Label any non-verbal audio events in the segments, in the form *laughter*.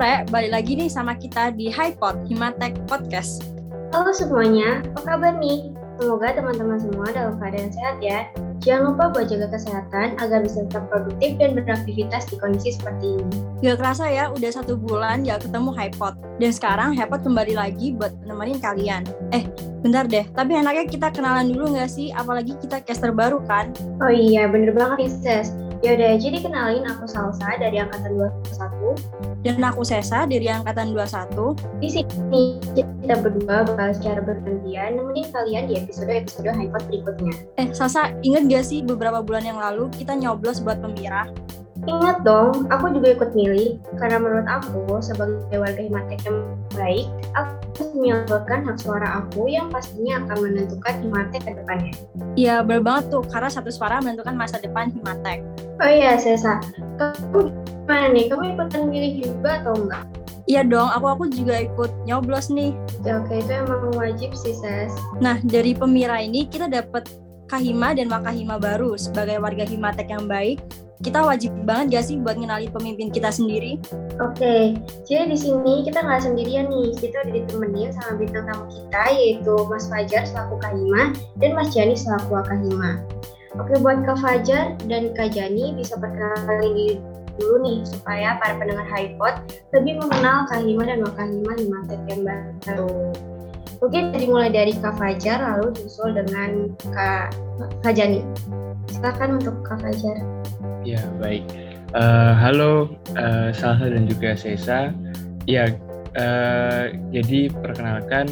sore, balik lagi nih sama kita di HiPod, Himatek Podcast. Halo semuanya, apa kabar nih? Semoga teman-teman semua dalam keadaan sehat ya. Jangan lupa buat jaga kesehatan agar bisa tetap produktif dan beraktivitas di kondisi seperti ini. Gak kerasa ya, udah satu bulan gak ketemu HiPod. Dan sekarang HiPod kembali lagi buat nemenin kalian. Eh, bentar deh, tapi enaknya kita kenalan dulu gak sih? Apalagi kita caster baru kan? Oh iya, bener banget nih, Ses. Yaudah, jadi kenalin aku Salsa dari Angkatan 21. Dan aku Sesa dari Angkatan 21. Di sini kita berdua bakal secara bergantian nemenin kalian di episode-episode HiPod berikutnya. Eh, Sasa, inget gak sih beberapa bulan yang lalu kita nyoblos buat pembira? Ingat dong, aku juga ikut milih karena menurut aku sebagai warga Himatek yang baik, aku menyalurkan hak suara aku yang pastinya akan menentukan Himatek ke depannya. Iya, bener banget tuh, karena satu suara menentukan masa depan Himatek. Oh iya, Sesa, kamu gimana nih? Kamu ikutan milih juga atau enggak? Iya dong, aku aku juga ikut nyoblos nih. Ya, oke, itu emang wajib sih, Ses. Nah, dari pemira ini kita dapat Kahima dan Wakahima baru sebagai warga Himatek yang baik. Kita wajib banget gak sih buat ngenalin pemimpin kita sendiri? Oke, jadi di sini kita nggak sendirian nih. Kita udah ditemenin sama bintang tamu kita yaitu Mas Fajar selaku Kahima dan Mas Jani selaku Wakahima. Oke, buat Kak Fajar dan Kak Jani bisa perkenalkan diri dulu nih supaya para pendengar HiPod lebih mengenal Kahima dan Wakahima Himatek yang baru. Mungkin dimulai dari Kak Fajar lalu disusul dengan Kak, Kak Jani. Silakan untuk Kak Fajar. Ya, baik. Uh, halo, uh, Salsa dan juga Sesa. Ya, uh, jadi perkenalkan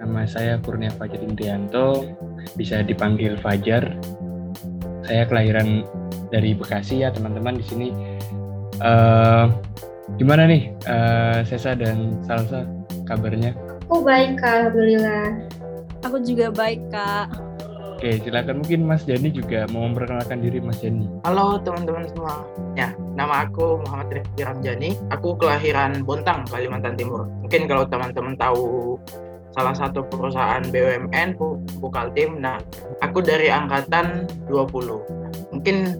nama saya Kurnia Fajar Indrianto, bisa dipanggil Fajar. Saya kelahiran dari Bekasi ya teman-teman di sini. Uh, gimana nih uh, Sesa dan Salsa kabarnya? Aku baik, Kak. Alhamdulillah. Aku juga baik, Kak. Oke, silakan mungkin Mas Jani juga mau memperkenalkan diri Mas Jani. Halo teman-teman semua. Ya, nama aku Muhammad Rifki Ramjani. Aku kelahiran Bontang, Kalimantan Timur. Mungkin kalau teman-teman tahu salah satu perusahaan BUMN, Pukaltim. Nah, aku dari angkatan 20. Mungkin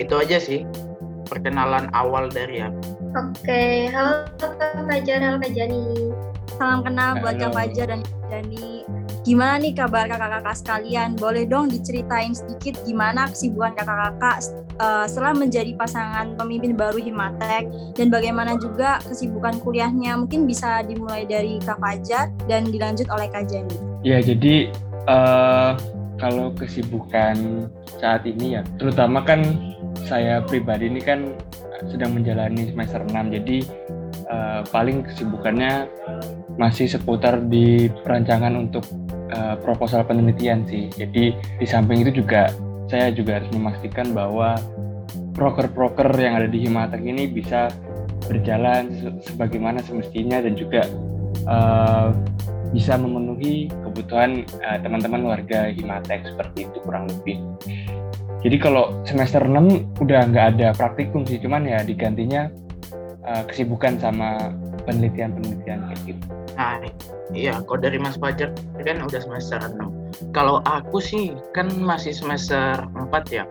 itu aja sih perkenalan awal dari aku. Oke, halo Kak Fajar, halo Kak Jani. Salam kenal buat Kak Fajar dan Jani. Gimana nih kabar kakak-kakak sekalian? Boleh dong diceritain sedikit gimana kesibukan kakak-kakak uh, setelah menjadi pasangan pemimpin baru Himatek dan bagaimana juga kesibukan kuliahnya? Mungkin bisa dimulai dari Kak Fajar dan dilanjut oleh Kak Jani. Ya, jadi uh, kalau kesibukan saat ini ya, terutama kan saya pribadi ini kan sedang menjalani semester 6, jadi uh, paling kesibukannya masih seputar di perancangan untuk uh, proposal penelitian sih. Jadi di samping itu juga saya juga harus memastikan bahwa proker-proker yang ada di Himatek ini bisa berjalan sebagaimana semestinya dan juga uh, bisa memenuhi kebutuhan teman-teman uh, warga Himatek seperti itu kurang lebih. Jadi kalau semester 6 udah nggak ada praktikum sih, cuman ya digantinya uh, kesibukan sama penelitian-penelitian kayak gitu. Nah, iya, kalau dari Mas Fajar kan udah semester 6. Kalau aku sih kan masih semester 4 ya.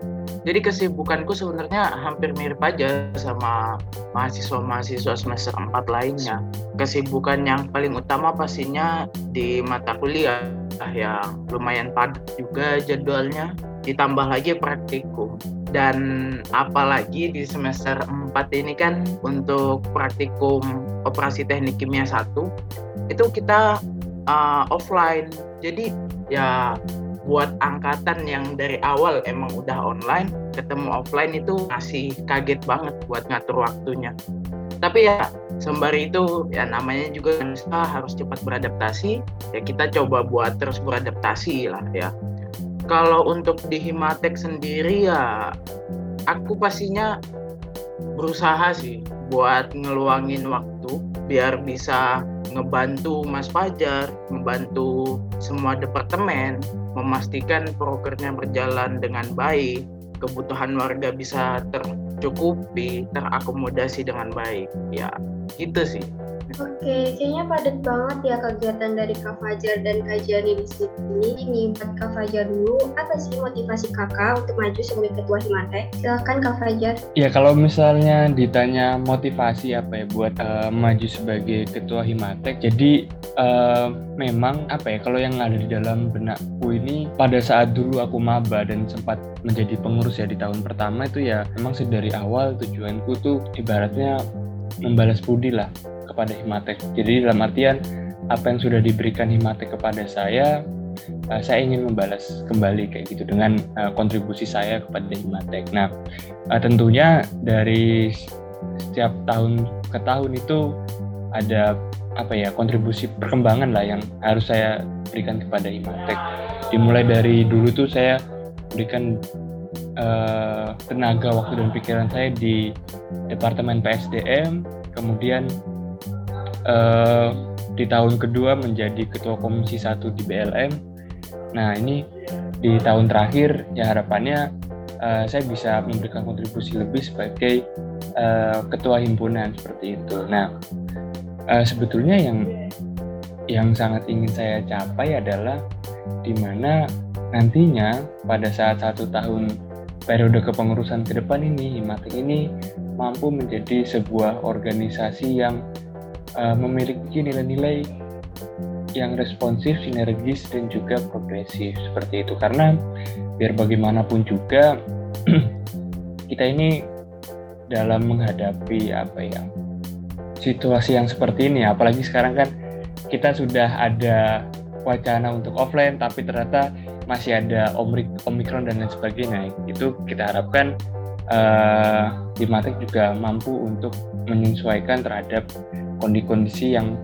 Jadi kesibukanku sebenarnya hampir mirip aja sama mahasiswa-mahasiswa semester 4 lainnya. Kesibukan yang paling utama pastinya di mata kuliah yang lumayan padat juga jadwalnya. Ditambah lagi praktikum dan apalagi di semester 4 ini kan untuk praktikum operasi teknik kimia 1 itu kita uh, offline. Jadi ya buat angkatan yang dari awal emang udah online ketemu offline itu masih kaget banget buat ngatur waktunya. Tapi ya sembari itu ya namanya juga harus cepat beradaptasi ya kita coba buat terus beradaptasi lah ya kalau untuk di Himatek sendiri ya aku pastinya berusaha sih buat ngeluangin waktu biar bisa ngebantu Mas Fajar, membantu semua departemen, memastikan prokernya berjalan dengan baik, kebutuhan warga bisa tercukupi, terakomodasi dengan baik. Ya, gitu sih. Oke, kayaknya padat banget ya kegiatan dari Kak Fajar dan Kak Jani di sini. Ini buat Kak Fajar dulu, apa sih motivasi kakak untuk maju sebagai ketua Himatek? Silahkan Kak Fajar. Ya kalau misalnya ditanya motivasi apa ya buat uh, maju sebagai ketua Himatek, jadi uh, memang apa ya kalau yang ada di dalam benakku ini pada saat dulu aku maba dan sempat menjadi pengurus ya di tahun pertama itu ya memang dari awal tujuanku tuh ibaratnya membalas budi lah kepada Himatek. Jadi dalam artian apa yang sudah diberikan Himatek kepada saya, uh, saya ingin membalas kembali kayak gitu dengan uh, kontribusi saya kepada Himatek. Nah, uh, tentunya dari setiap tahun ke tahun itu ada apa ya kontribusi perkembangan lah yang harus saya berikan kepada Himatek. Dimulai dari dulu tuh saya berikan uh, tenaga, waktu dan pikiran saya di Departemen PSDM, kemudian uh, di tahun kedua menjadi ketua komisi satu di BLM. Nah ini di tahun terakhir ya harapannya uh, saya bisa memberikan kontribusi lebih sebagai uh, ketua himpunan seperti itu. Nah uh, sebetulnya yang yang sangat ingin saya capai adalah di mana nantinya pada saat satu tahun periode kepengurusan ke depan ini Himatek ini mampu menjadi sebuah organisasi yang uh, memiliki nilai-nilai yang responsif, sinergis dan juga progresif. Seperti itu. Karena biar bagaimanapun juga *clears throat* kita ini dalam menghadapi apa ya situasi yang seperti ini. Apalagi sekarang kan kita sudah ada wacana untuk offline tapi ternyata masih ada omikron dan lain sebagainya. Itu kita harapkan uh, di Matek juga mampu untuk menyesuaikan terhadap kondisi-kondisi yang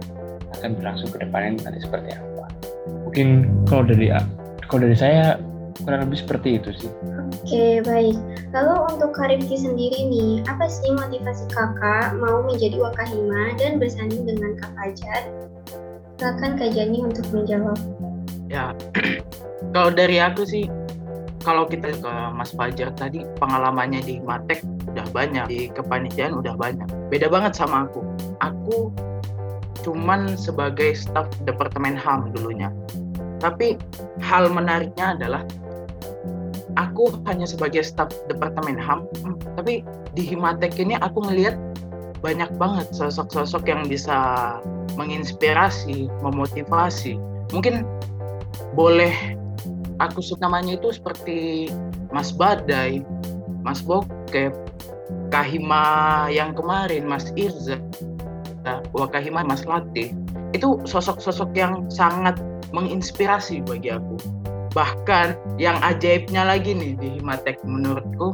akan berlangsung ke depannya nanti seperti apa. Mungkin kalau dari kalau dari saya kurang lebih seperti itu sih. Oke, baik. Lalu untuk Karifki sendiri nih, apa sih motivasi kakak mau menjadi wakahima dan bersanding dengan Kak Fajar? Silakan Kak Jani untuk menjawab. Ya, *clears throat* kalau dari aku sih, kalau kita ke Mas Fajar tadi, pengalamannya di Matek udah banyak, di kepanitiaan udah banyak. Beda banget sama aku. Aku cuman sebagai staf Departemen HAM dulunya. Tapi hal menariknya adalah aku hanya sebagai staf departemen HAM, tapi di Himatek ini aku ngelihat banyak banget sosok-sosok yang bisa menginspirasi, memotivasi. Mungkin boleh aku sebut namanya itu seperti Mas Badai, Mas Bokep, Kahima yang kemarin, Mas Irza, Wakahima Mas Latih. Itu sosok-sosok yang sangat menginspirasi bagi aku bahkan yang ajaibnya lagi nih di Himatek menurutku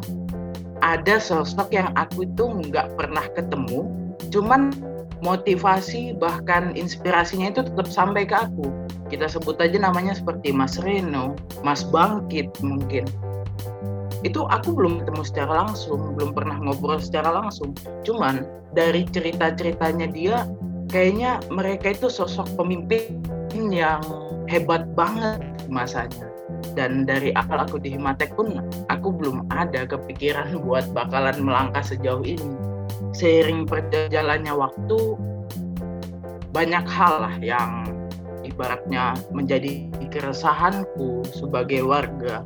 ada sosok yang aku itu nggak pernah ketemu cuman motivasi bahkan inspirasinya itu tetap sampai ke aku. Kita sebut aja namanya seperti Mas Reno Mas Bangkit mungkin. Itu aku belum ketemu secara langsung belum pernah ngobrol secara langsung. Cuman dari cerita-ceritanya dia kayaknya mereka itu sosok pemimpin yang hebat banget masanya. Dan dari awal aku di Himatek pun aku belum ada kepikiran *laughs* buat bakalan melangkah sejauh ini seiring perjalannya waktu banyak hal lah yang ibaratnya menjadi keresahanku sebagai warga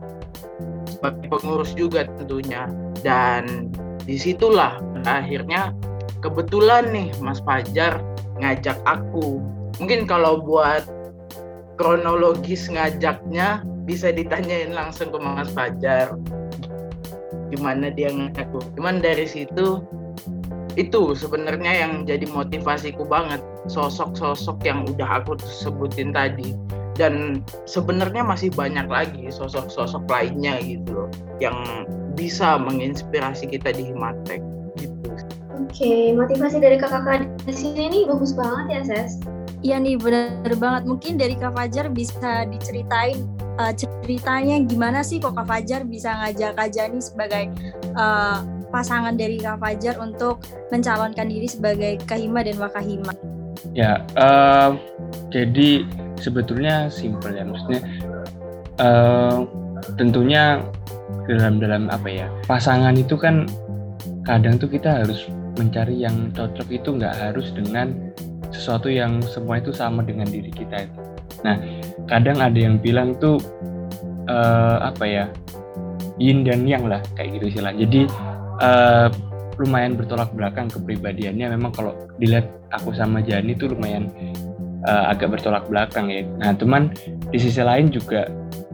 sebagai pengurus juga tentunya. Dan di situlah akhirnya kebetulan nih Mas Fajar ngajak aku. Mungkin kalau buat kronologis ngajaknya bisa ditanyain langsung ke Mas Fajar. Gimana dia ngaku cuman dari situ itu sebenarnya yang jadi motivasiku banget sosok-sosok yang udah aku sebutin tadi dan sebenarnya masih banyak lagi sosok-sosok lainnya gitu loh yang bisa menginspirasi kita di Himatek gitu. Oke, motivasi dari kakak-kakak di sini ini bagus banget ya, Ses. Iya nih benar banget. Mungkin dari Kak Fajar bisa diceritain uh, ceritanya gimana sih kok Kak Fajar bisa ngajak Kak Jani sebagai uh, pasangan dari Kak Fajar untuk mencalonkan diri sebagai Kahima dan Wakahima. Ya, uh, jadi sebetulnya simpel ya, maksudnya uh, tentunya dalam dalam apa ya pasangan itu kan kadang tuh kita harus mencari yang cocok itu nggak harus dengan sesuatu yang semua itu sama dengan diri kita itu. Nah, kadang ada yang bilang tuh uh, apa ya yin dan yang lah kayak gitu istilah. Jadi uh, lumayan bertolak belakang kepribadiannya. Memang kalau dilihat aku sama Jani tuh lumayan uh, agak bertolak belakang ya. Nah, teman di sisi lain juga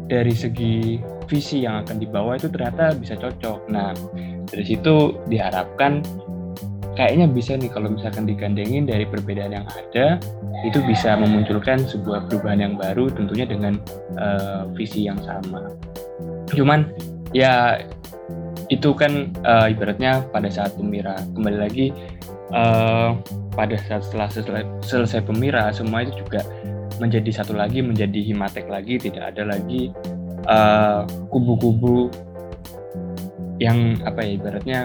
dari segi visi yang akan dibawa itu ternyata bisa cocok. Nah, dari situ diharapkan kayaknya bisa nih kalau misalkan digandengin dari perbedaan yang ada itu bisa memunculkan sebuah perubahan yang baru tentunya dengan uh, visi yang sama. Cuman ya itu kan uh, ibaratnya pada saat pemira kembali lagi uh, pada saat setelah selesai, selesai pemira semua itu juga menjadi satu lagi menjadi himatek lagi tidak ada lagi kubu-kubu uh, yang apa ya ibaratnya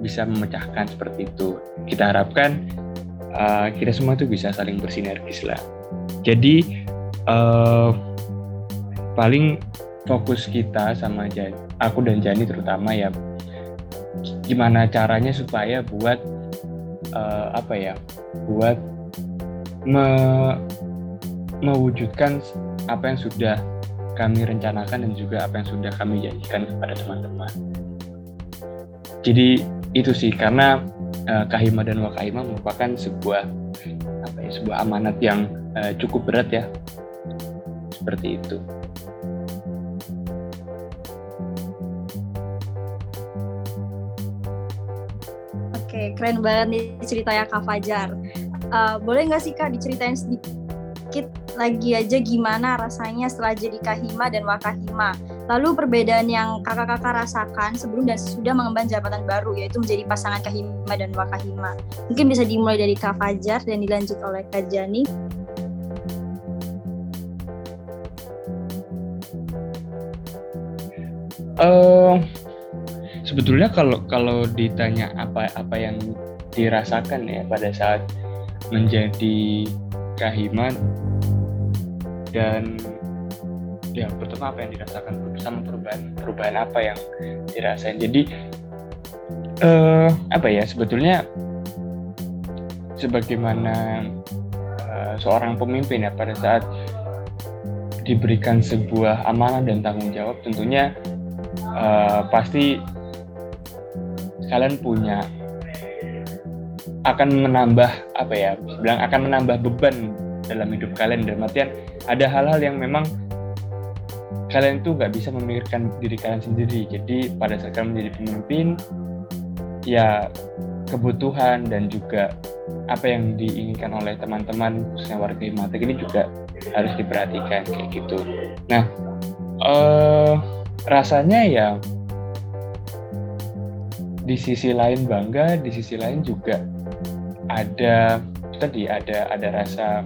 bisa memecahkan seperti itu. Kita harapkan uh, kita semua tuh bisa saling bersinergis lah. Jadi uh, paling fokus kita sama aku dan Jani terutama ya gimana caranya supaya buat uh, apa ya buat me, mewujudkan apa yang sudah kami rencanakan dan juga apa yang sudah kami janjikan kepada teman-teman. Jadi itu sih karena uh, kahima dan wakahima merupakan sebuah apa ya sebuah amanat yang uh, cukup berat ya seperti itu. Keren banget nih ceritanya Kak Fajar. Uh, boleh nggak sih Kak diceritain sedikit lagi aja gimana rasanya setelah jadi kahima dan wakahima? Lalu perbedaan yang kakak-kakak rasakan sebelum dan sesudah mengemban jabatan baru yaitu menjadi pasangan Kahima dan Wakahima. Mungkin bisa dimulai dari Kak Fajar dan dilanjut oleh Kak Jani. Uh, sebetulnya kalau kalau ditanya apa apa yang dirasakan ya pada saat menjadi Kahima dan ya pertama apa yang dirasakan sama perubahan perubahan apa yang dirasain. Jadi uh, apa ya sebetulnya sebagaimana uh, seorang pemimpin ya pada saat diberikan sebuah amanah dan tanggung jawab tentunya uh, pasti kalian punya akan menambah apa ya bilang akan menambah beban dalam hidup kalian dalam artian ada hal-hal yang memang kalian itu nggak bisa memikirkan diri kalian sendiri. Jadi pada saat kalian menjadi pemimpin, ya kebutuhan dan juga apa yang diinginkan oleh teman-teman khususnya warga Himatek ini juga harus diperhatikan kayak gitu. Nah, eh, rasanya ya di sisi lain bangga, di sisi lain juga ada tadi ada ada rasa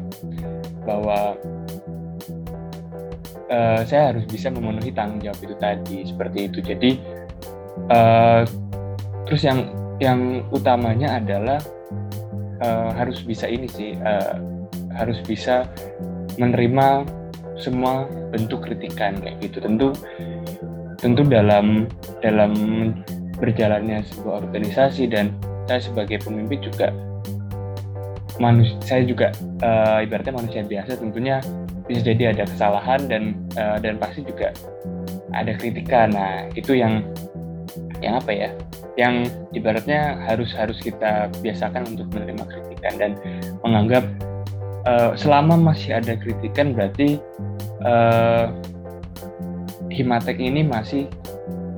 bahwa uh, saya harus bisa memenuhi tanggung jawab itu tadi seperti itu. Jadi uh, terus yang yang utamanya adalah uh, harus bisa ini sih uh, harus bisa menerima semua bentuk kritikan kayak gitu. Tentu tentu dalam dalam berjalannya sebuah organisasi dan saya sebagai pemimpin juga manusia saya juga uh, ibaratnya manusia biasa tentunya bisa jadi ada kesalahan dan uh, dan pasti juga ada kritikan. Nah, itu yang yang apa ya? Yang ibaratnya harus harus kita biasakan untuk menerima kritikan dan menganggap uh, selama masih ada kritikan berarti uh, Himatek ini masih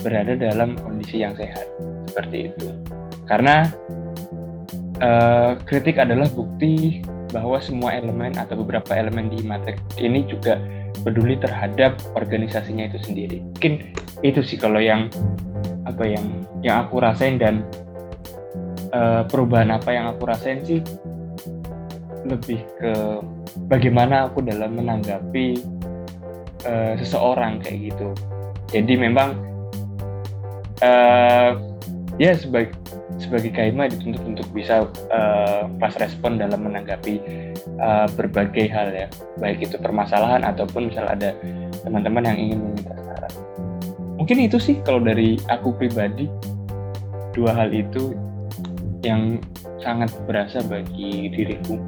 berada dalam kondisi yang sehat seperti itu. Karena uh, kritik adalah bukti bahwa semua elemen atau beberapa elemen di Matrix ini juga peduli terhadap organisasinya itu sendiri. Mungkin itu sih kalau yang apa yang yang aku rasain dan uh, perubahan apa yang aku rasain sih lebih ke bagaimana aku dalam menanggapi uh, seseorang kayak gitu. Jadi memang uh, ya sebagai sebagai Kaima dituntut untuk bisa uh, pas respon dalam menanggapi uh, berbagai hal ya, baik itu permasalahan ataupun misal ada teman-teman yang ingin meminta saran. Mungkin itu sih kalau dari aku pribadi dua hal itu yang sangat berasa bagi diriku.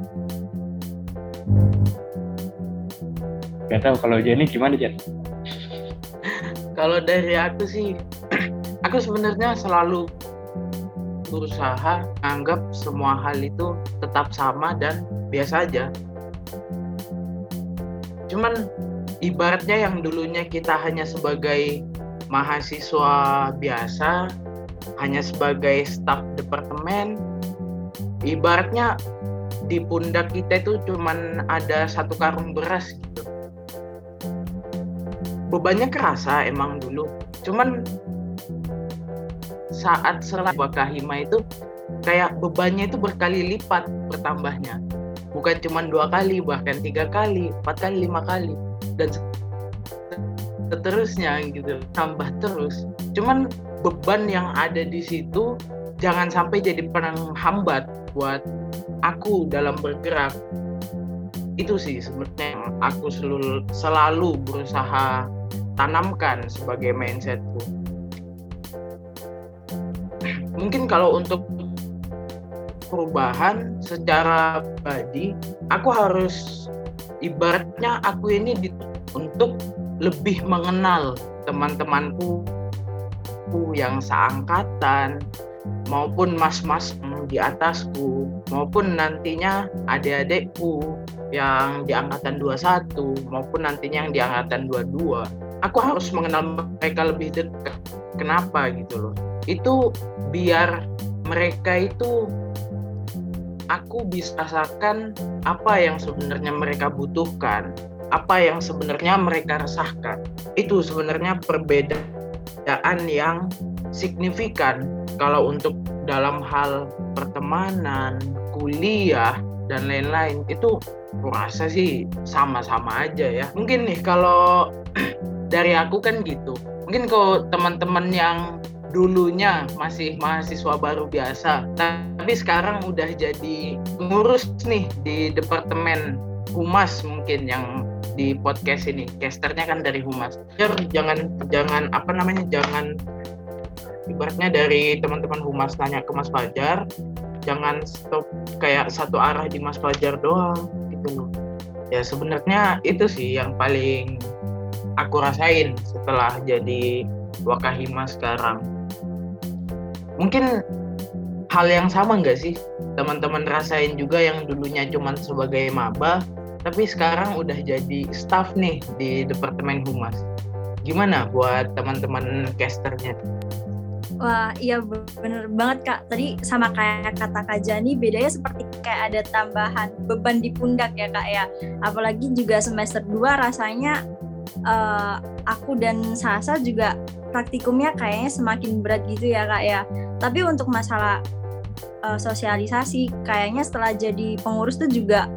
Gak tahu kalau Jenny gimana Jen? Kalau dari aku sih, aku sebenarnya selalu berusaha anggap semua hal itu tetap sama dan biasa aja. Cuman ibaratnya yang dulunya kita hanya sebagai mahasiswa biasa, hanya sebagai staf departemen, ibaratnya di pundak kita itu cuman ada satu karung beras gitu bebannya kerasa emang dulu cuman saat setelah Wakahima itu kayak bebannya itu berkali lipat bertambahnya. Bukan cuma dua kali bahkan tiga kali empat kali lima kali. Dan seterusnya gitu tambah terus. Cuman beban yang ada di situ jangan sampai jadi penghambat buat aku dalam bergerak. Itu sih sebenarnya aku selalu, selalu berusaha tanamkan sebagai mindsetku. Mungkin kalau untuk perubahan secara body, aku harus ibaratnya aku ini di, untuk lebih mengenal teman-temanku yang seangkatan maupun mas-mas di atasku maupun nantinya adik-adikku yang di angkatan 21 maupun nantinya yang di angkatan 22 aku harus mengenal mereka lebih dekat. Kenapa gitu loh? Itu biar mereka itu aku bisa rasakan apa yang sebenarnya mereka butuhkan, apa yang sebenarnya mereka resahkan. Itu sebenarnya perbedaan yang signifikan kalau untuk dalam hal pertemanan, kuliah, dan lain-lain itu kurasa sih sama-sama aja ya. Mungkin nih kalau *clears throat* dari aku kan gitu mungkin kalau teman-teman yang dulunya masih mahasiswa baru biasa. Tapi sekarang udah jadi ngurus nih di departemen humas mungkin yang di podcast ini. Casternya kan dari humas. Jangan jangan apa namanya jangan ibaratnya dari teman-teman humas tanya ke Mas Fajar jangan stop kayak satu arah di Mas Fajar doang gitu loh. Ya sebenarnya itu sih yang paling aku rasain setelah jadi Wakahima sekarang. Mungkin hal yang sama nggak sih teman-teman rasain juga yang dulunya cuma sebagai maba, tapi sekarang udah jadi staff nih di Departemen Humas. Gimana buat teman-teman casternya? Wah, iya bener banget Kak. Tadi sama kayak kata Kak Jani, bedanya seperti kayak ada tambahan beban di pundak ya Kak ya. Apalagi juga semester 2 rasanya uh, aku dan Sasa juga praktikumnya kayaknya semakin berat gitu ya kak ya. Tapi untuk masalah uh, sosialisasi kayaknya setelah jadi pengurus tuh juga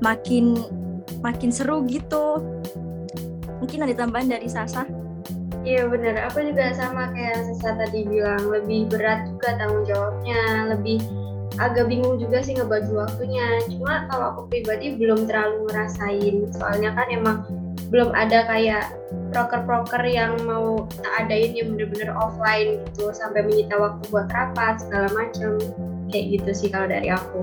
makin makin seru gitu. Mungkin ada tambahan dari Sasa? Iya benar, aku juga sama kayak Sasa tadi bilang lebih berat juga tanggung jawabnya, lebih agak bingung juga sih ngebagi waktunya. Cuma kalau aku pribadi belum terlalu ngerasain, soalnya kan emang belum ada kayak proker-proker yang mau kita adain yang bener-bener offline gitu sampai menyita waktu buat rapat segala macam kayak gitu sih kalau dari aku.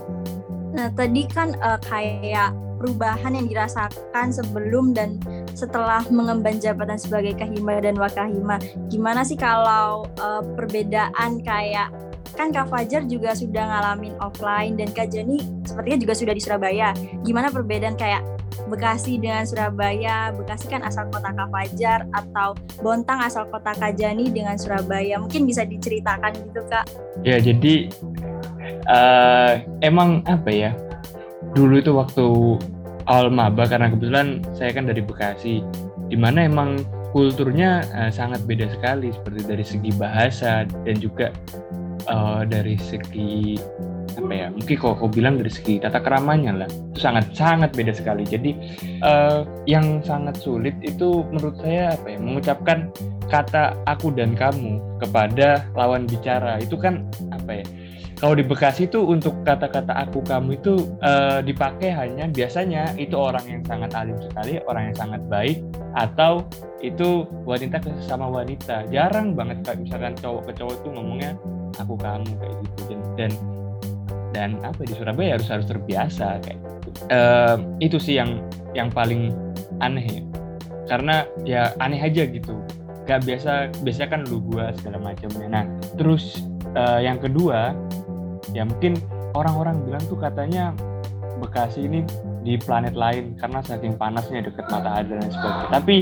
Nah tadi kan uh, kayak perubahan yang dirasakan sebelum dan setelah mengemban jabatan sebagai kahima dan wakahima. Gimana sih kalau uh, perbedaan kayak kan Kak Fajar juga sudah ngalamin offline dan Kak Jani sepertinya juga sudah di Surabaya. Gimana perbedaan kayak Bekasi dengan Surabaya, Bekasi kan asal kota Kak Fajar atau Bontang asal kota Kak Jani dengan Surabaya. Mungkin bisa diceritakan gitu Kak. Ya jadi uh, emang apa ya? Dulu itu waktu awal maba karena kebetulan saya kan dari Bekasi, di mana emang kulturnya uh, sangat beda sekali seperti dari segi bahasa dan juga uh, dari segi apa ya mungkin kalau kau bilang dari segi tata keramanya lah itu sangat sangat beda sekali. Jadi uh, yang sangat sulit itu menurut saya apa ya mengucapkan kata aku dan kamu kepada lawan bicara. Itu kan apa ya kalau di Bekasi itu untuk kata-kata aku kamu itu uh, dipakai hanya biasanya itu orang yang sangat alim sekali, orang yang sangat baik atau itu wanita ke sesama wanita. Jarang banget kayak misalkan cowok ke cowok itu ngomongnya aku kamu kayak gitu. Dan, dan dan apa di Surabaya harus harus terbiasa kayak gitu. Itu sih yang yang paling aneh ya. Karena ya aneh aja gitu. Gak biasa biasanya kan lu gua segala macamnya. Nah terus uh, yang kedua ya mungkin orang-orang bilang tuh katanya Bekasi ini di planet lain karena saking panasnya deket matahari dan sebagainya. Tapi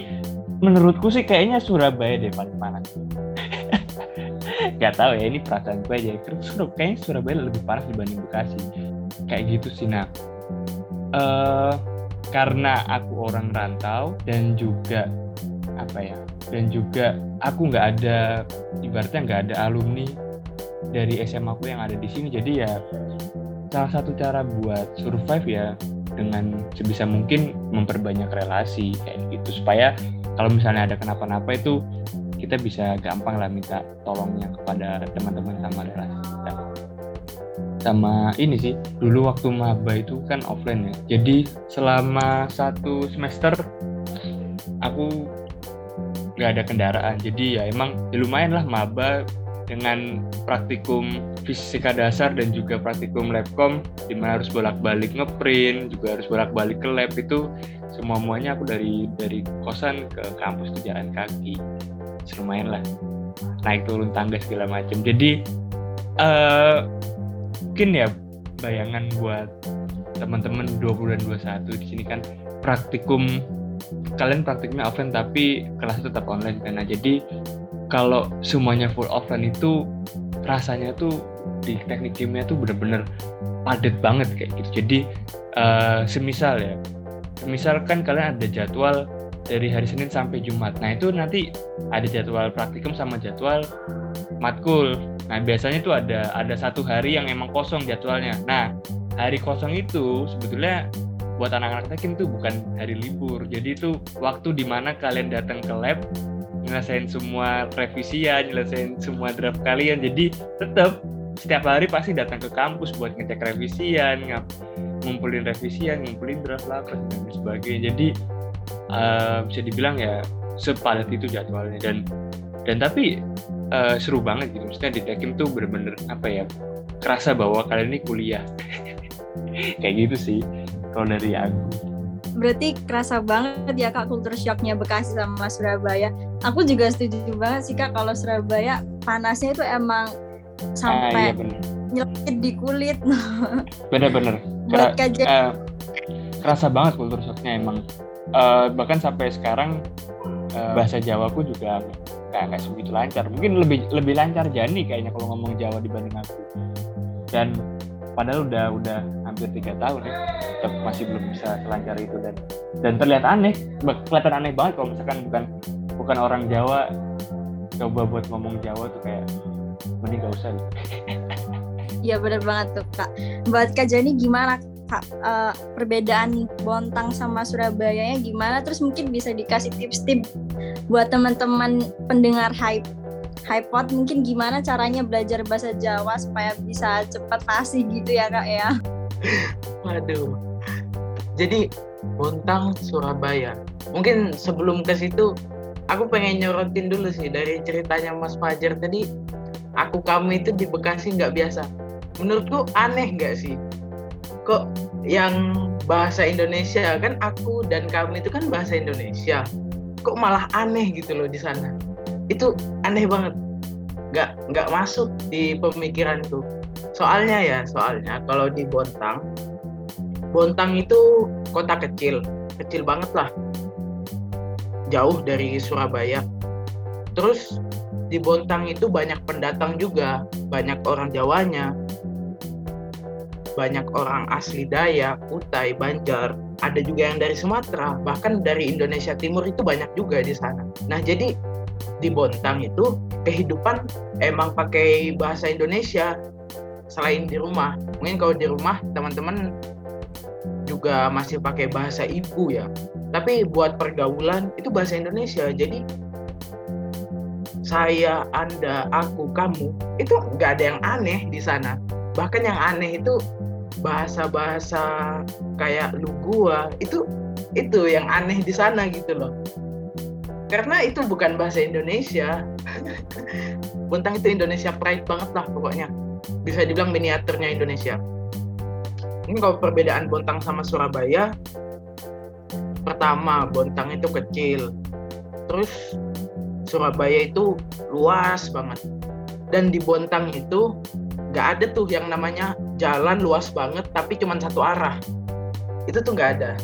menurutku sih kayaknya Surabaya deh paling panas *laughs* Gak tahu ya ini perasaan gue aja. Terus kayaknya Surabaya lebih panas dibanding Bekasi. Kayak gitu sih nah uh, karena aku orang rantau dan juga apa ya dan juga aku nggak ada ibaratnya nggak ada alumni dari SMA aku yang ada di sini. Jadi ya salah satu cara buat survive ya dengan sebisa mungkin memperbanyak relasi kayak gitu. Supaya kalau misalnya ada kenapa-napa itu kita bisa gampang lah minta tolongnya kepada teman-teman sama relasi kita. Sama ini sih dulu waktu maba itu kan offline ya. Jadi selama satu semester aku nggak ada kendaraan. Jadi ya emang ya lumayan lah maba dengan praktikum fisika dasar dan juga praktikum labcom di mana harus bolak-balik ngeprint juga harus bolak-balik ke lab itu. Semua muanya aku dari dari kosan ke kampus tuh jalan kaki lumayan lah. Naik turun tangga segala macam. Jadi uh, mungkin ya bayangan buat teman-teman 20 dan 21 di sini kan praktikum kalian praktiknya offline tapi kelas tetap online karena jadi kalau semuanya full offline itu rasanya tuh di teknik kimia tuh bener-bener padat banget kayak gitu. Jadi uh, semisal ya semisal kan kalian ada jadwal dari hari Senin sampai Jumat. Nah itu nanti ada jadwal praktikum sama jadwal matkul. Nah biasanya itu ada ada satu hari yang emang kosong jadwalnya. Nah hari kosong itu sebetulnya buat anak-anak tekin itu bukan hari libur. Jadi itu waktu di mana kalian datang ke lab nyelesain semua revisian, nyelesain semua draft kalian. Jadi tetap setiap hari pasti datang ke kampus buat ngecek revisian, ngumpulin revisian, ngumpulin draft lapas dan sebagainya. Jadi uh, bisa dibilang ya sepadat itu jadwalnya. Dan dan tapi uh, seru banget gitu. Maksudnya di Tekim tuh bener-bener apa ya kerasa bahwa kalian ini kuliah. *laughs* Kayak gitu sih kalau dari aku. Berarti kerasa banget ya kak kultur shocknya Bekasi sama Surabaya. Aku juga setuju banget sih kak kalau Surabaya panasnya itu emang sampai ah, iya di kulit. *laughs* Bener-bener. Kera, uh, kerasa banget kultur shocknya emang uh, bahkan sampai sekarang uh, bahasa Jawaku juga nggak nggak segitu lancar. Mungkin lebih lebih lancar Jani kayaknya kalau ngomong Jawa dibanding aku. Dan padahal udah udah hampir tiga tahun ya tetap masih belum bisa selancar itu. Dan dan terlihat aneh kelihatan aneh banget kalau misalkan bukan bukan orang Jawa coba buat ngomong Jawa tuh kayak mending gak usah. Iya benar banget tuh kak. Buat Kak Jani gimana uh, perbedaan Bontang sama Surabaya gimana? Terus mungkin bisa dikasih tips-tips buat teman-teman pendengar hype HiPod mungkin gimana caranya belajar bahasa Jawa supaya bisa cepat fasih gitu ya kak ya? *laughs* Waduh. Jadi Bontang Surabaya. Mungkin sebelum ke situ aku pengen nyorotin dulu sih dari ceritanya Mas Fajar tadi. Aku kamu itu di Bekasi nggak biasa. Menurutku aneh nggak sih kok yang bahasa Indonesia kan aku dan kamu itu kan bahasa Indonesia. Kok malah aneh gitu loh di sana. Itu aneh banget. Nggak nggak masuk di pemikiranku. Soalnya ya soalnya kalau di Bontang Bontang itu kota kecil kecil banget lah. Jauh dari Surabaya. Terus di Bontang itu banyak pendatang juga banyak orang Jawanya banyak orang asli Dayak, Kutai, Banjar, ada juga yang dari Sumatera, bahkan dari Indonesia Timur itu banyak juga di sana. Nah, jadi di Bontang itu kehidupan emang pakai bahasa Indonesia selain di rumah. Mungkin kalau di rumah teman-teman juga masih pakai bahasa ibu ya. Tapi buat pergaulan itu bahasa Indonesia. Jadi saya, Anda, aku, kamu itu nggak ada yang aneh di sana. Bahkan yang aneh itu bahasa-bahasa kayak lu gua itu itu yang aneh di sana gitu loh. Karena itu bukan bahasa Indonesia. *laughs* Bontang itu Indonesia pride banget lah pokoknya. Bisa dibilang miniaturnya Indonesia. Ini kalau perbedaan Bontang sama Surabaya, pertama Bontang itu kecil, terus Surabaya itu luas banget. Dan di Bontang itu nggak ada tuh yang namanya jalan luas banget tapi cuma satu arah. Itu tuh nggak ada.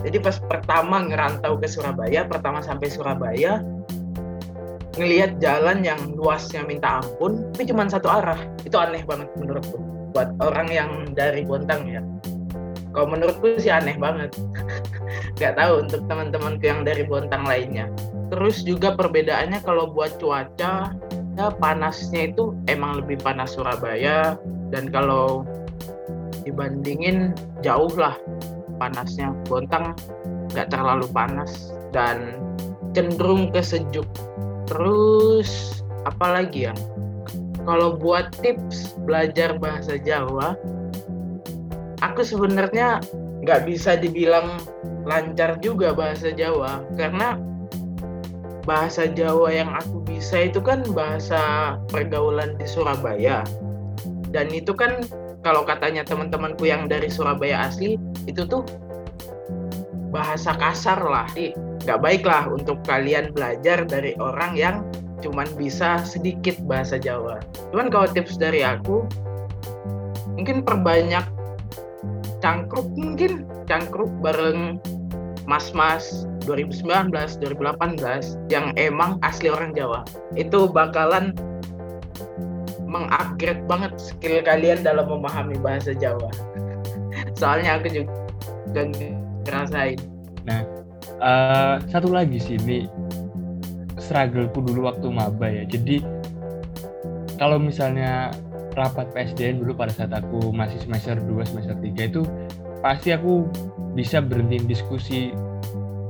Jadi pas pertama ngerantau ke Surabaya, pertama sampai Surabaya, ngelihat jalan yang luasnya minta ampun, tapi cuma satu arah. Itu aneh banget menurutku. Buat orang yang dari Bontang ya. Kalau menurutku sih aneh banget. *laughs* Gak tahu untuk teman-temanku yang dari Bontang lainnya. Terus juga perbedaannya kalau buat cuaca, ya panasnya itu emang lebih panas Surabaya. Dan kalau dibandingin jauh lah panasnya. Bontang nggak terlalu panas dan cenderung ke sejuk Terus apa lagi ya? Kalau buat tips belajar bahasa Jawa, aku sebenarnya nggak bisa dibilang lancar juga bahasa Jawa karena bahasa Jawa yang aku bisa itu kan bahasa pergaulan di Surabaya dan itu kan kalau katanya teman-temanku yang dari Surabaya asli itu tuh bahasa kasar lah nggak baik lah untuk kalian belajar dari orang yang cuman bisa sedikit bahasa Jawa. Cuman kalau tips dari aku, mungkin perbanyak cangkruk mungkin cangkruk bareng mas-mas 2019, 2018 yang emang asli orang Jawa. Itu bakalan mengupgrade banget skill kalian dalam memahami bahasa Jawa. Soalnya aku juga ngerasain. Nah, uh, satu lagi sih ini struggleku dulu waktu maba ya jadi kalau misalnya rapat PSDN dulu pada saat aku masih semester 2 semester 3 itu pasti aku bisa berhenti diskusi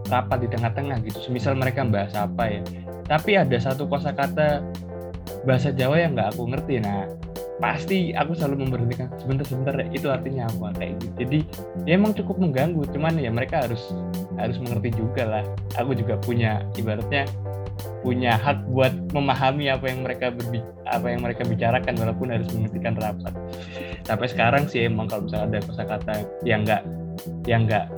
rapat di tengah-tengah gitu semisal mereka bahas apa ya tapi ada satu kosakata bahasa Jawa yang nggak aku ngerti. Nah pasti aku selalu memberhentikan sebentar-sebentar itu artinya apa? Kayak gitu. Jadi ya emang cukup mengganggu cuman ya mereka harus harus mengerti juga lah. Aku juga punya ibaratnya punya hak buat memahami apa yang mereka berbi apa yang mereka bicarakan walaupun harus menghentikan rapat. Sampai sekarang sih emang kalau misalnya ada kosakata yang enggak yang enggak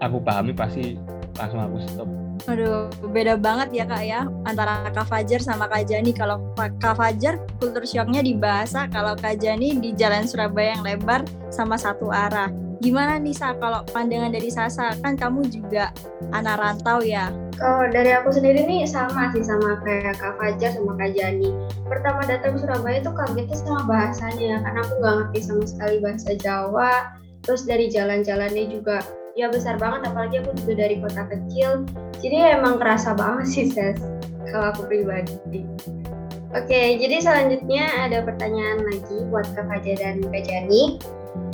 aku pahami pasti langsung aku stop Aduh, beda banget ya kak ya antara Kak Fajar sama Kak Jani. Kalau Kak Fajar kultur shocknya di bahasa, kalau Kak Jani di jalan Surabaya yang lebar sama satu arah. Gimana nih Sa kalau pandangan dari Sasa? Kan kamu juga anak rantau ya. Kalau dari aku sendiri nih sama sih sama kayak Kak Fajar sama Kak Jani. Pertama datang Surabaya tuh kagetnya sama bahasanya karena aku nggak ngerti sama sekali bahasa Jawa. Terus dari jalan-jalannya juga ya besar banget apalagi aku juga dari kota kecil. Jadi emang kerasa banget sih ses kalau aku pribadi. Oke jadi selanjutnya ada pertanyaan lagi buat Kak Fajar dan Kak Jani.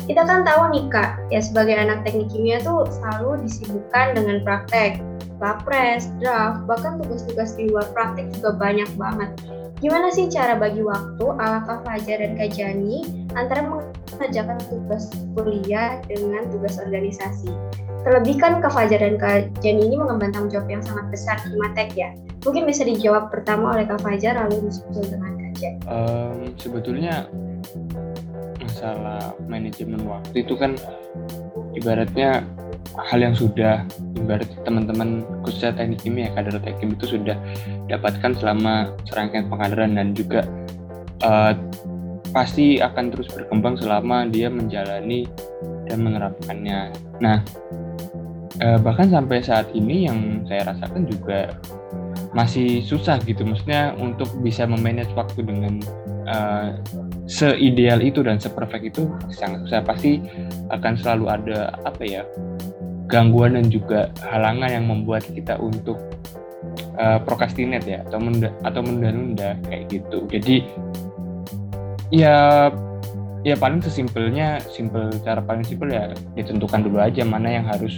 Kita kan tahu nih Kak ya sebagai anak teknik kimia tuh selalu disibukkan dengan praktek. Lapres, draft, bahkan tugas-tugas di luar praktek juga banyak banget. Gimana sih cara bagi waktu ala Kak Fajar dan Kak Jani antara mengerjakan tugas kuliah dengan tugas organisasi? Terlebih kan Kak Fajar dan Kak Jani ini mengemban tanggung jawab yang sangat besar di Matek ya. Mungkin bisa dijawab pertama oleh Kak Fajar lalu disusul dengan Kak Jani. Um, sebetulnya masalah manajemen waktu itu kan ibaratnya hal yang sudah ibarat teman-teman khususnya teknik kimia kader teknik itu sudah dapatkan selama serangkaian pengkaderan dan juga uh, pasti akan terus berkembang selama dia menjalani dan menerapkannya. Nah, uh, bahkan sampai saat ini yang saya rasakan juga masih susah gitu, maksudnya untuk bisa memanage waktu dengan uh, seideal itu dan seperfect itu sangat susah. Pasti akan selalu ada apa ya gangguan dan juga halangan yang membuat kita untuk uh, procrastinate ya atau menda atau menunda-nunda kayak gitu. Jadi ya ya paling sesimpelnya simpel cara paling simpel ya ditentukan dulu aja mana yang harus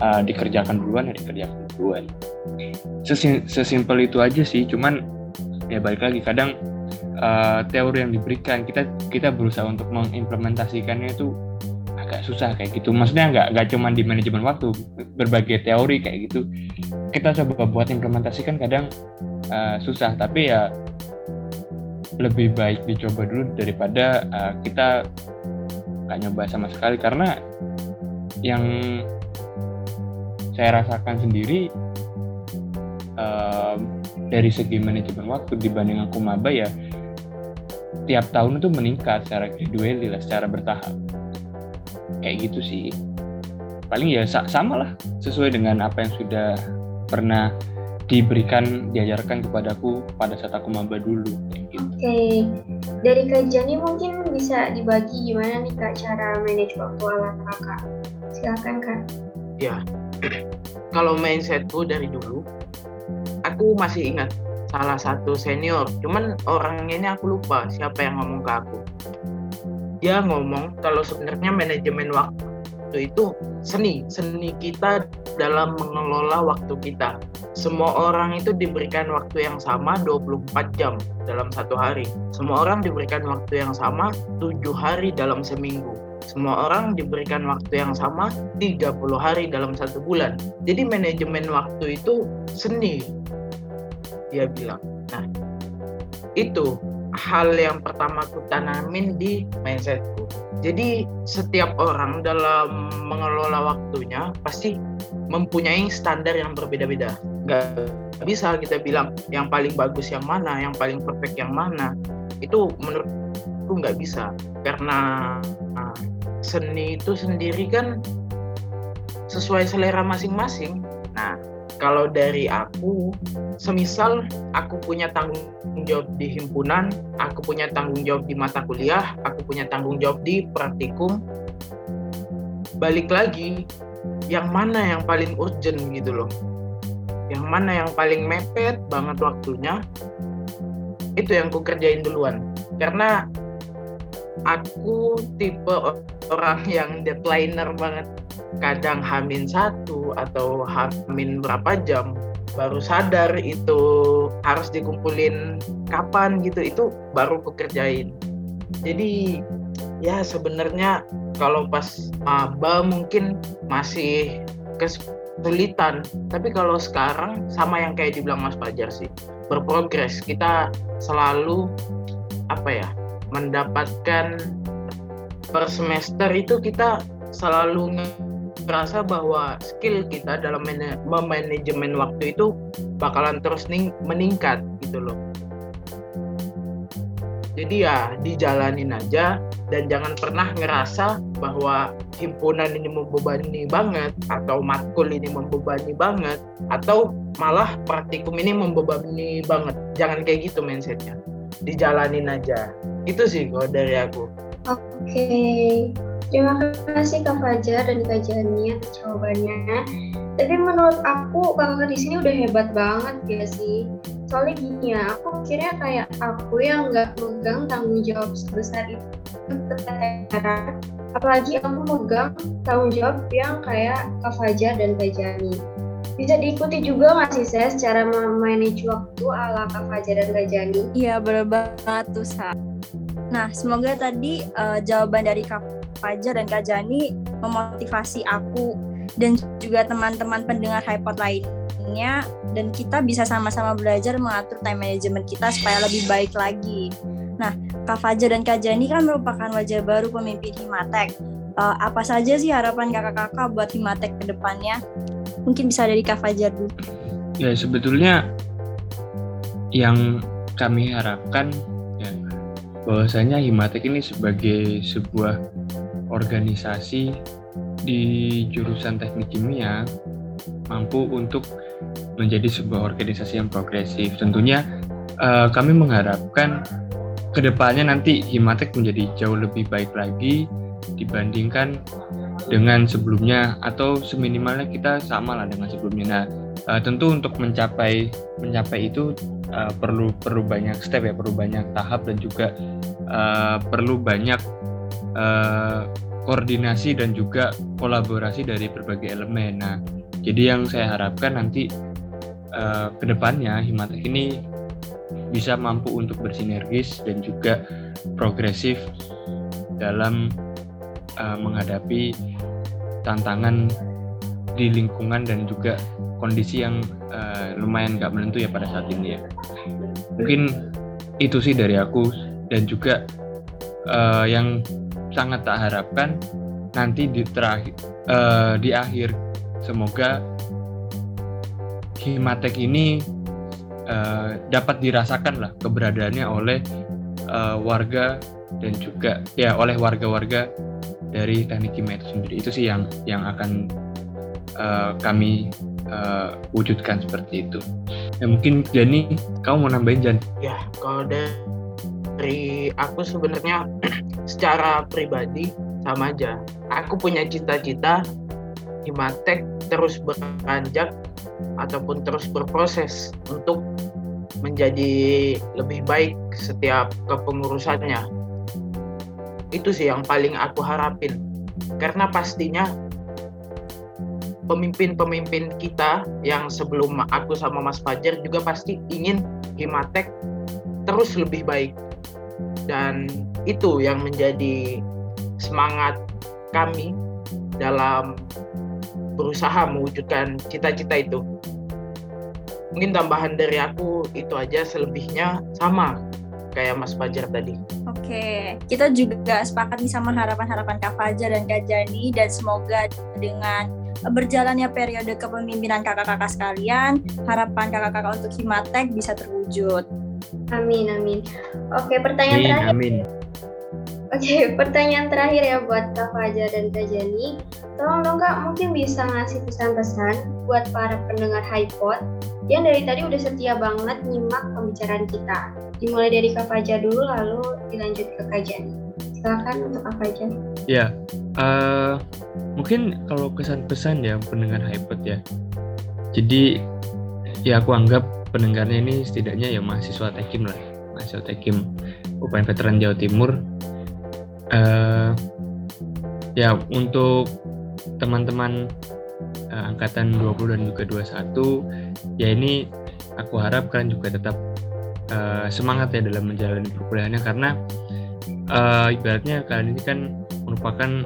uh, dikerjakan duluan ya dikerjakan duluan. Sesim sesimpel itu aja sih, cuman ya balik lagi kadang uh, teori yang diberikan kita kita berusaha untuk mengimplementasikannya itu agak susah kayak gitu maksudnya nggak nggak cuma di manajemen waktu berbagai teori kayak gitu kita coba buat implementasikan kadang uh, susah tapi ya lebih baik dicoba dulu daripada uh, kita nggak nyoba sama sekali. Karena yang saya rasakan sendiri um, dari segi manajemen waktu dibanding aku maba ya tiap tahun itu meningkat secara gradually lah secara bertahap. Kayak gitu sih. Paling ya sama lah sesuai dengan apa yang sudah pernah diberikan diajarkan kepadaku pada saat aku maba dulu gitu. Oke, okay. dari kajiannya mungkin bisa dibagi gimana nih kak cara manage waktu ala kakak? Silakan kak. Ya, *clears throat* kalau mindsetku dari dulu, aku masih ingat salah satu senior, cuman orangnya ini aku lupa siapa yang ngomong ke aku. Dia ngomong kalau sebenarnya manajemen waktu waktu itu seni, seni kita dalam mengelola waktu kita. Semua orang itu diberikan waktu yang sama 24 jam dalam satu hari. Semua orang diberikan waktu yang sama 7 hari dalam seminggu. Semua orang diberikan waktu yang sama 30 hari dalam satu bulan. Jadi manajemen waktu itu seni. Dia bilang. Nah, itu hal yang pertama aku tanamin di mindsetku jadi setiap orang dalam mengelola waktunya pasti mempunyai standar yang berbeda-beda. Gak bisa kita bilang yang paling bagus yang mana, yang paling perfect yang mana. Itu menurutku nggak bisa karena nah, seni itu sendiri kan sesuai selera masing-masing. Nah, kalau dari aku, semisal aku punya tanggung jawab di himpunan, aku punya tanggung jawab di mata kuliah, aku punya tanggung jawab di praktikum, balik lagi, yang mana yang paling urgent gitu loh. Yang mana yang paling mepet banget waktunya, itu yang ku kerjain duluan. Karena aku tipe orang yang deadlineer banget kadang hamin satu atau hamin berapa jam baru sadar itu harus dikumpulin kapan gitu itu baru pekerjain. Jadi ya sebenarnya kalau pas maba mungkin masih kesulitan. Tapi kalau sekarang sama yang kayak dibilang Mas Fajar sih berprogres. Kita selalu apa ya mendapatkan per semester itu kita selalu merasa bahwa skill kita dalam memanajemen waktu itu bakalan terus meningkat gitu loh. Jadi ya dijalanin aja dan jangan pernah ngerasa bahwa himpunan ini membebani banget atau matkul ini membebani banget atau malah praktikum ini membebani banget. Jangan kayak gitu mindsetnya. Dijalanin aja. Itu sih kalau dari aku. Oke. Terima kasih Kak Fajar dan Kak Jani atas jawabannya. Tapi menurut aku kakak di sini udah hebat banget ya sih. Soalnya gini ya, aku kira kayak aku yang nggak megang tanggung jawab sebesar itu apalagi aku megang tanggung jawab yang kayak Kak Fajar dan Kak Jani. Bisa diikuti juga nggak sih saya secara memanage waktu ala Kak Fajar dan Kak Jani? Iya bener banget tuh Sa. Nah semoga tadi uh, jawaban dari Kak Fajar dan Kak Jani memotivasi aku dan juga teman-teman pendengar HiPod lainnya dan kita bisa sama-sama belajar mengatur time management kita supaya lebih baik lagi. Nah, Kak Fajar dan Kak Jani kan merupakan wajah baru pemimpin Himatek. Uh, apa saja sih harapan kakak-kakak buat Himatek ke depannya? Mungkin bisa dari Kak Fajar dulu. Ya, sebetulnya yang kami harapkan bahwasanya Himatek ini sebagai sebuah organisasi di jurusan teknik kimia mampu untuk menjadi sebuah organisasi yang progresif. Tentunya uh, kami mengharapkan ke depannya nanti Himatek menjadi jauh lebih baik lagi dibandingkan dengan sebelumnya atau seminimalnya kita sama lah dengan sebelumnya. Nah, uh, tentu untuk mencapai mencapai itu uh, perlu perlu banyak step ya, perlu banyak tahap dan juga uh, perlu banyak uh, koordinasi dan juga kolaborasi dari berbagai elemen. Nah, jadi yang saya harapkan nanti uh, ke depannya Himatek ini bisa mampu untuk bersinergis dan juga progresif dalam uh, menghadapi tantangan di lingkungan dan juga kondisi yang uh, lumayan gak menentu ya pada saat ini ya. Mungkin itu sih dari aku dan juga uh, yang sangat tak harapkan nanti di terakhir uh, di akhir semoga Himatek ini uh, dapat dirasakan lah keberadaannya oleh uh, warga dan juga ya oleh warga-warga dari teknik kimia itu sendiri itu sih yang yang akan uh, kami uh, wujudkan seperti itu. Ya mungkin Jani, kamu mau nambahin Jan? Ya kalau dari aku sebenarnya *clears throat* secara pribadi sama aja. Aku punya cita-cita Himatek terus beranjak ataupun terus berproses untuk menjadi lebih baik setiap kepengurusannya. Itu sih yang paling aku harapin. Karena pastinya pemimpin-pemimpin kita yang sebelum aku sama Mas Fajar juga pasti ingin Himatek terus lebih baik. Dan itu yang menjadi semangat kami dalam berusaha mewujudkan cita-cita itu. Mungkin tambahan dari aku itu aja selebihnya sama kayak Mas Fajar tadi. Oke, kita juga sepakat nih sama harapan-harapan Kak Fajar dan Kak Jani dan semoga dengan berjalannya periode kepemimpinan kakak-kakak sekalian, harapan kakak-kakak untuk Himatek bisa terwujud. Amin, amin. Oke, pertanyaan amin, terakhir. Amin. Oke, pertanyaan terakhir ya buat Kak Fajar dan Kak Jani. Tolong dong Kak, mungkin bisa ngasih pesan-pesan buat para pendengar HiPod yang dari tadi udah setia banget nyimak pembicaraan kita. Dimulai dari Kak Fajar dulu, lalu dilanjut ke Kak Jani. Silakan untuk Kak Fajar. Ya, uh, mungkin kalau kesan-pesan ya pendengar HiPod ya. Jadi ya aku anggap pendengarnya ini setidaknya ya mahasiswa Tekim lah, mahasiswa Tekim UPN Veteran Jawa Timur uh, ya untuk teman-teman uh, angkatan 20 dan juga 21 ya ini aku harap kalian juga tetap uh, semangat ya dalam menjalani perkuliahannya karena uh, ibaratnya kalian ini kan merupakan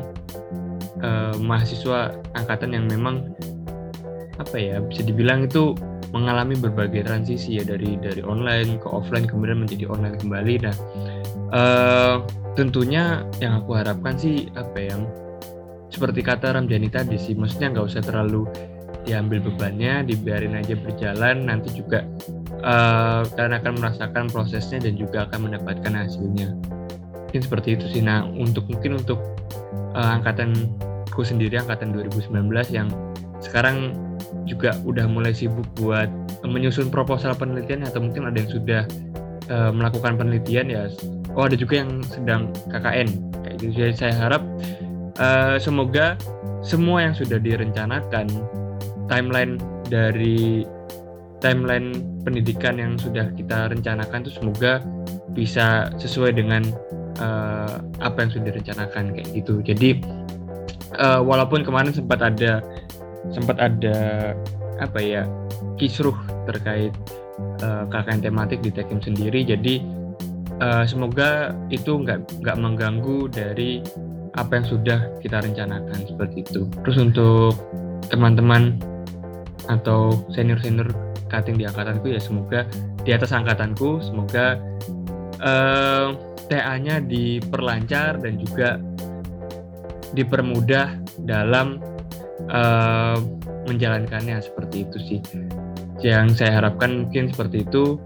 uh, mahasiswa angkatan yang memang apa ya bisa dibilang itu mengalami berbagai transisi ya dari dari online ke offline kemudian menjadi online kembali. Nah uh, tentunya yang aku harapkan sih apa yang seperti kata Ramjani tadi sih maksudnya nggak usah terlalu diambil bebannya dibiarin aja berjalan nanti juga uh, kalian akan merasakan prosesnya dan juga akan mendapatkan hasilnya. Mungkin seperti itu sih. Nah untuk mungkin untuk uh, angkatanku sendiri angkatan 2019 yang sekarang juga udah mulai sibuk buat menyusun proposal penelitian atau mungkin ada yang sudah uh, melakukan penelitian ya. Oh ada juga yang sedang KKN kayak gitu. Jadi saya harap uh, semoga semua yang sudah direncanakan timeline dari timeline pendidikan yang sudah kita rencanakan itu semoga bisa sesuai dengan uh, apa yang sudah direncanakan kayak gitu. Jadi uh, walaupun kemarin sempat ada sempat ada apa ya kisruh terkait uh, KKN tematik di Tekim sendiri jadi uh, semoga itu nggak nggak mengganggu dari apa yang sudah kita rencanakan seperti itu. Terus untuk teman-teman atau senior-senior cutting di angkatanku ya semoga di atas angkatanku semoga uh, TA-nya diperlancar dan juga dipermudah dalam uh, menjalankannya seperti itu sih. Yang saya harapkan mungkin seperti itu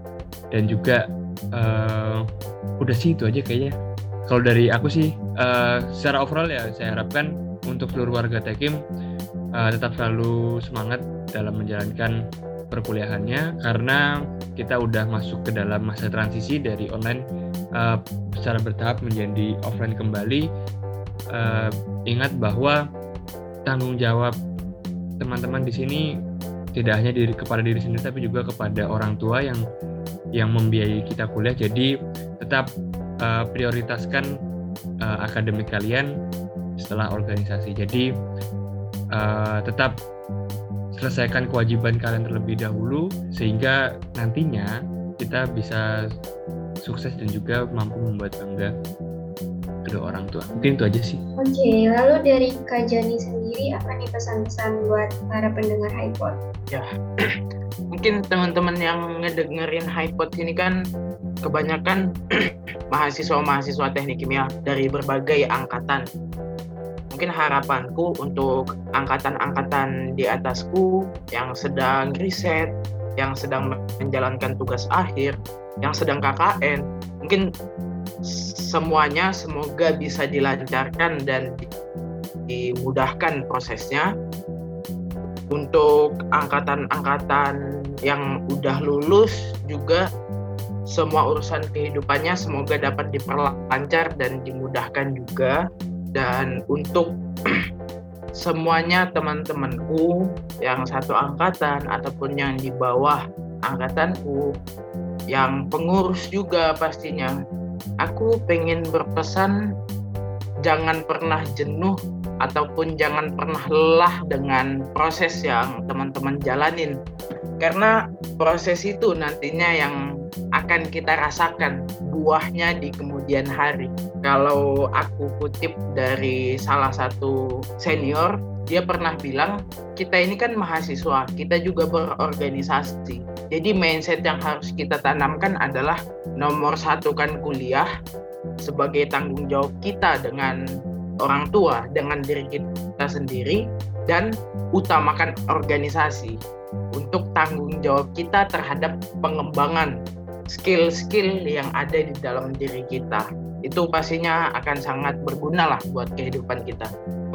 dan juga uh, udah sih itu aja kayaknya kalau dari aku sih uh, secara overall ya saya harapkan untuk seluruh warga Tekim uh, tetap selalu semangat dalam menjalankan perkuliahannya karena kita udah masuk ke dalam masa transisi dari online uh, secara bertahap menjadi offline kembali uh, ingat bahwa tanggung jawab teman-teman di sini tidak hanya diri kepada diri sendiri tapi juga kepada orang tua yang yang membiayai kita kuliah. Jadi tetap uh, prioritaskan uh, akademik kalian setelah organisasi. Jadi uh, tetap selesaikan kewajiban kalian terlebih dahulu sehingga nantinya kita bisa sukses dan juga mampu membuat bangga kedua orang tua. Mungkin itu aja sih. Oke, lalu dari Kak Jani sendiri apa nih pesan-pesan buat para pendengar HiPod? Ya, *clears throat* mungkin teman-teman yang ngedengerin HiPod ini kan kebanyakan *clears throat* mahasiswa-mahasiswa teknik kimia dari berbagai angkatan. Mungkin harapanku untuk angkatan-angkatan di atasku yang sedang riset, yang sedang menjalankan tugas akhir, yang sedang KKN, mungkin semuanya semoga bisa dilancarkan dan dimudahkan prosesnya. Untuk angkatan-angkatan yang udah lulus juga semua urusan kehidupannya semoga dapat diperlancar dan dimudahkan juga. Dan untuk *clears throat* semuanya teman-temanku yang satu angkatan ataupun yang di bawah angkatanku yang pengurus juga pastinya aku pengen berpesan jangan pernah jenuh ataupun jangan pernah lelah dengan proses yang teman-teman jalanin. Karena proses itu nantinya yang akan kita rasakan buahnya di kemudian hari. Kalau aku kutip dari salah satu senior dia pernah bilang kita ini kan mahasiswa kita juga berorganisasi jadi mindset yang harus kita tanamkan adalah nomor satu kan kuliah sebagai tanggung jawab kita dengan orang tua dengan diri kita sendiri dan utamakan organisasi untuk tanggung jawab kita terhadap pengembangan skill-skill yang ada di dalam diri kita. Itu pastinya akan sangat berguna lah buat kehidupan kita.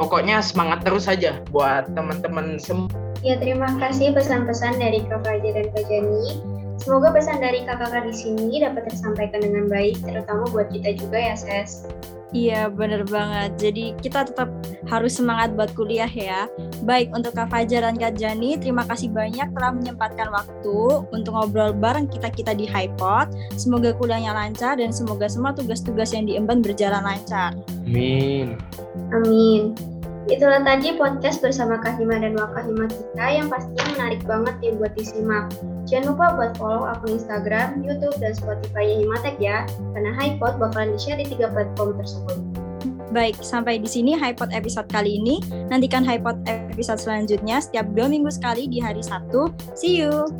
Pokoknya semangat terus saja buat teman-teman semua. Ya, terima kasih pesan-pesan dari Kak Fajar dan Kak Jani. Semoga pesan dari kakak-kakak di sini dapat tersampaikan dengan baik, terutama buat kita juga ya, Ses. Iya, bener banget. Jadi kita tetap harus semangat buat kuliah ya. Baik, untuk Kak Fajar dan Kak Jani, terima kasih banyak telah menyempatkan waktu untuk ngobrol bareng kita-kita di HiPod. Semoga kuliahnya lancar dan semoga semua tugas-tugas yang diemban berjalan lancar. Amin. Amin. Itulah tadi podcast bersama Kahima dan Wakahima kita yang pastinya menarik banget nih buat disimak. Jangan lupa buat follow akun Instagram, YouTube, dan Spotify Himatek ya, karena HiPod bakalan di-share di tiga platform tersebut. Baik, sampai di sini HiPod episode kali ini. Nantikan HiPod episode selanjutnya setiap dua minggu sekali di hari Sabtu. See you!